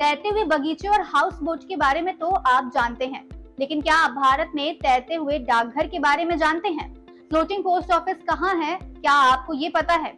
तैरते हुए बगीचे और हाउस बोट के बारे में तो आप जानते हैं। लेकिन क्या आप भारत में तैरते हुए डाकघर के बारे में जानते हैं? फ्लोटिंग पोस्ट ऑफ़िस कहाँ है? क्या आपको ये पता है?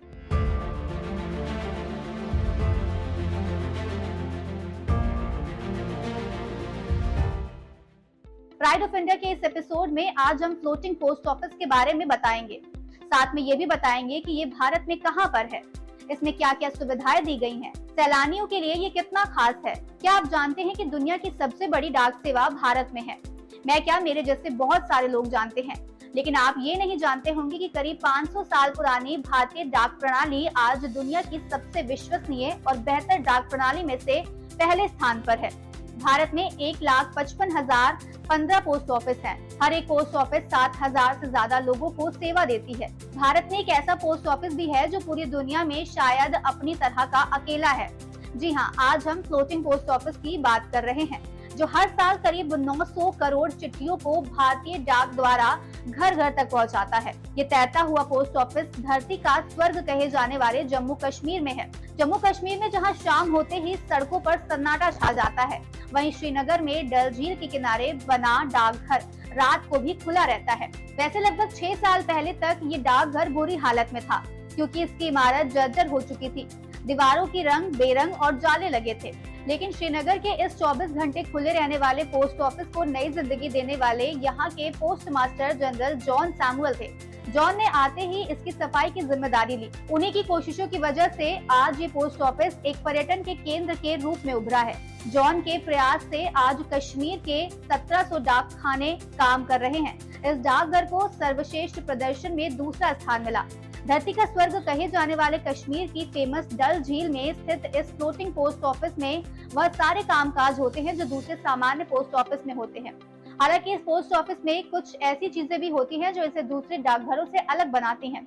प्राइड ऑफ़ इंडिया के इस एपिसोड में आज हम फ्लोटिंग पोस्ट ऑफ़िस के बारे में बताएँगे। साथ में ये भी बताएँगे कि ये भारत में कहाँ पर है। इसमें क्या क्या सुविधाएँ दी गई हैं? सैलानियों के लिए ये कितना खास है? क्या आप जानते हैं कि दुनिया की सबसे बड़ी डाक सेवा भारत में है? मैं क्या मेरे जैसे बहुत सारे लोग जानते हैं? लेकिन आप ये नहीं जानते होंगे कि करीब 500 साल पुरानी भारतीय डाक प्रणाली आज दुनिया की सबसे विश्वसनीय और बेहतर डाक प्रणाली में से पहले स्थान पर है। भारत में एक लाख पचपन हज़ार पंद्रह पोस्ट ऑफ़िस हैं। हर एक पोस्ट ऑफ़िस सात हज़ार से ज़्यादा लोगों को सेवा देती है। भारत में एक ऐसा पोस्ट ऑफ़िस भी है जो पूरी दुनिया में शायद अपनी तरह का अकेला है। जी हाँ आज हम फ्लोटिंग पोस्ट ऑफ़िस की बात कर रहे हैं, जो हर साल करीब 900 करोड़ चिट्ठियों को भारतीय डाक द्वारा घर घर तक पहुंचाता है। ये तैरता हुआ पोस्ट ऑफ़िस धरती का स्वर्ग कहे जाने वाले जम्मू कश्मीर में है। जम्मू कश्मीर में जहाँ शाम होते ही सड़कों पर सन्नाटा छा जाता है वहीं श्रीनगर में डल झील के किनारे बना डाकघर। रात को भी खुला रहता है। वैसे लगभग छह साल पहले तक ये डाकघर बुरी हालत में था, क्योंकि इसकी इमारत जर्जर हो चुकी थी। दीवारों की रंग बेरंग और जाले लगे थे। लेकिन श्रीनगर के इस 24 घंटे खुले रहने वाले पोस्ट ऑफ़िस को नई ज़िंदगी देने वाले यहाँ के post master general John Samuel थे। जॉन ने आते ही इसकी सफ़ाई की ज़िम्मेदारी ली। उन्हीं की कोशिशों की वजह से आज ये पोस्ट ऑफ़िस एक पर्यटन के केंद्र के रूप में उभरा है। जॉन के प्रयास से आज कश्मीर के 1700 डाक खाने काम कर रहे हैं। इस डाकघर को सर्वश्रेष्ठ प्रदर्शन में दूसरा स्थान मिला। धरती का स्वर्ग कहे जाने वाले कश्मीर की फ़ेमस डल झील में स्थित इस फ्लोटिंग पोस्ट ऑफ़िस में वह सारे कामकाज होते हैं जो दूसरे सामान्य पोस्ट ऑफ़िस में होते हैं। हालाँकि इस पोस्ट ऑफ़िस में कुछ ऐसी चीज़ें भी होती हैं जो इसे दूसरे डाकघरों से अलग बनाती हैं।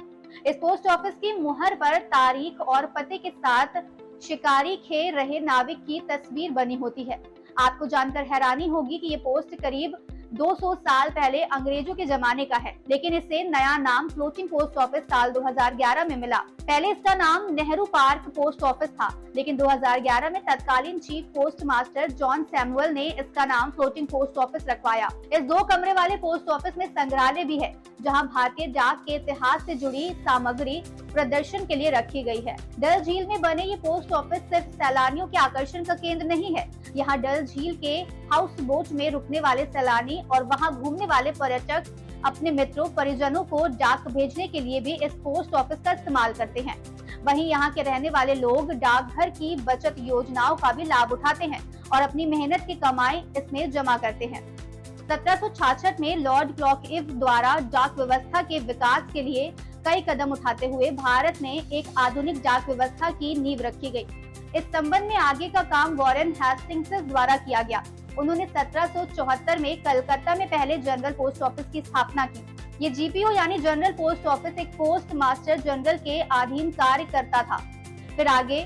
इस पोस्ट ऑफ़िस की मुहर पर तारीख और पते के साथ शिकारी खेल रहे नाविक की तस्वीर बनी होती है। आपको जानकर हैरानी होगी कि ये पोस्ट करीब 200 साल पहले अंग्रेज़ों के जमाने का है, लेकिन इसे नया नाम फ्लोटिंग पोस्ट ऑफ़िस साल 2011 में मिला। पहले इसका नाम नेहरू पार्क पोस्ट ऑफ़िस था, लेकिन 2011 में तत्कालीन chief post master John Samuel ने इसका नाम फ्लोटिंग पोस्ट ऑफ़िस रखवाया। इस दो कमरे वाले पोस्ट ऑफ़िस में संग्रहालय भी है, जहाँ भारतीय डाक के इतिहास से जुड़ी सामग्री प्रदर्शन के लिए रखी गई है। डल झील में बने ये पोस्ट ऑफ़िस सिर्फ़ सैलानियों के आकर्षण का केंद्र नहीं है, यहाँ डल झील के हाउस बोट में रुकने वाले सैलानी और वहाँ घूमने वाले पर्यटक अपने मित्रों, परिजनों को डाक भेजने के लिए भी इस पोस्ट ऑफ़िस का इस्तेमाल करते हैं। वहीं यहाँ के रहने वाले लोग डाकघर की बचत योजनाओं का भी लाभ उठाते हैं और अपनी मेहनत की कमाई इसमें जमा करते हैं। सत्रह में लॉर्ड क्लॉक इव द्वारा डाक व्यवस्था के विकास के लिए कई कदम उठाते हुए भारत में एक आधुनिक डाक व्यवस्था की नींव रखी गई। इस संबंध में आगे का काम वॉरेन हेस्टिंग्स द्वारा किया गया। उन्होंने सत्रह सौ चौहत्तर में कलकत्ता में पहले जनरल पोस्ट ऑफ़िस की स्थापना की। ये जीपीओ यानी जनरल पोस्ट ऑफ़िस एक पोस्ट मास्टर जनरल के अधीन कार्य करता था। फिर आगे,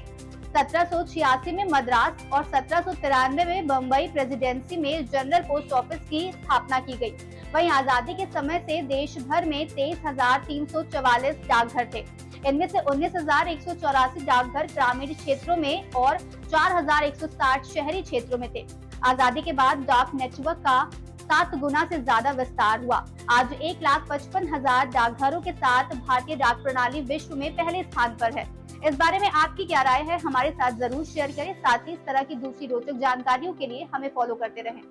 सत्रह सौ छियासी में मद्रास और सत्रह सौ तिरानवे में बम्बई प्रेसिडेंसी में जनरल पोस्ट ऑफ़िस की स्थापना की गई। वहीं आज़ादी के समय से देश भर में तेईस हज़ार तीन सौ चवालीस डाकघर थे। इनमें से उन्नीस हज़ार एक सौ चौरासी डाकघर ग्रामीण क्षेत्रों में और चार हज़ार एक सौ साठ शहरी क्षेत्रों में थे। आज़ादी के बाद डाक नेटवर्क का सात गुना से ज़्यादा विस्तार हुआ। आज एक लाख पचपन हज़ार डाकघरों के साथ भारतीय डाक प्रणाली विश्व में पहले स्थान पर है। इस बारे में आपकी क्या राय है? हमारे साथ ज़रूर शेयर करें। साथ ही इस तरह की दूसरी रोचक जानकारियों के लिए हमें फॉलो करते रहें।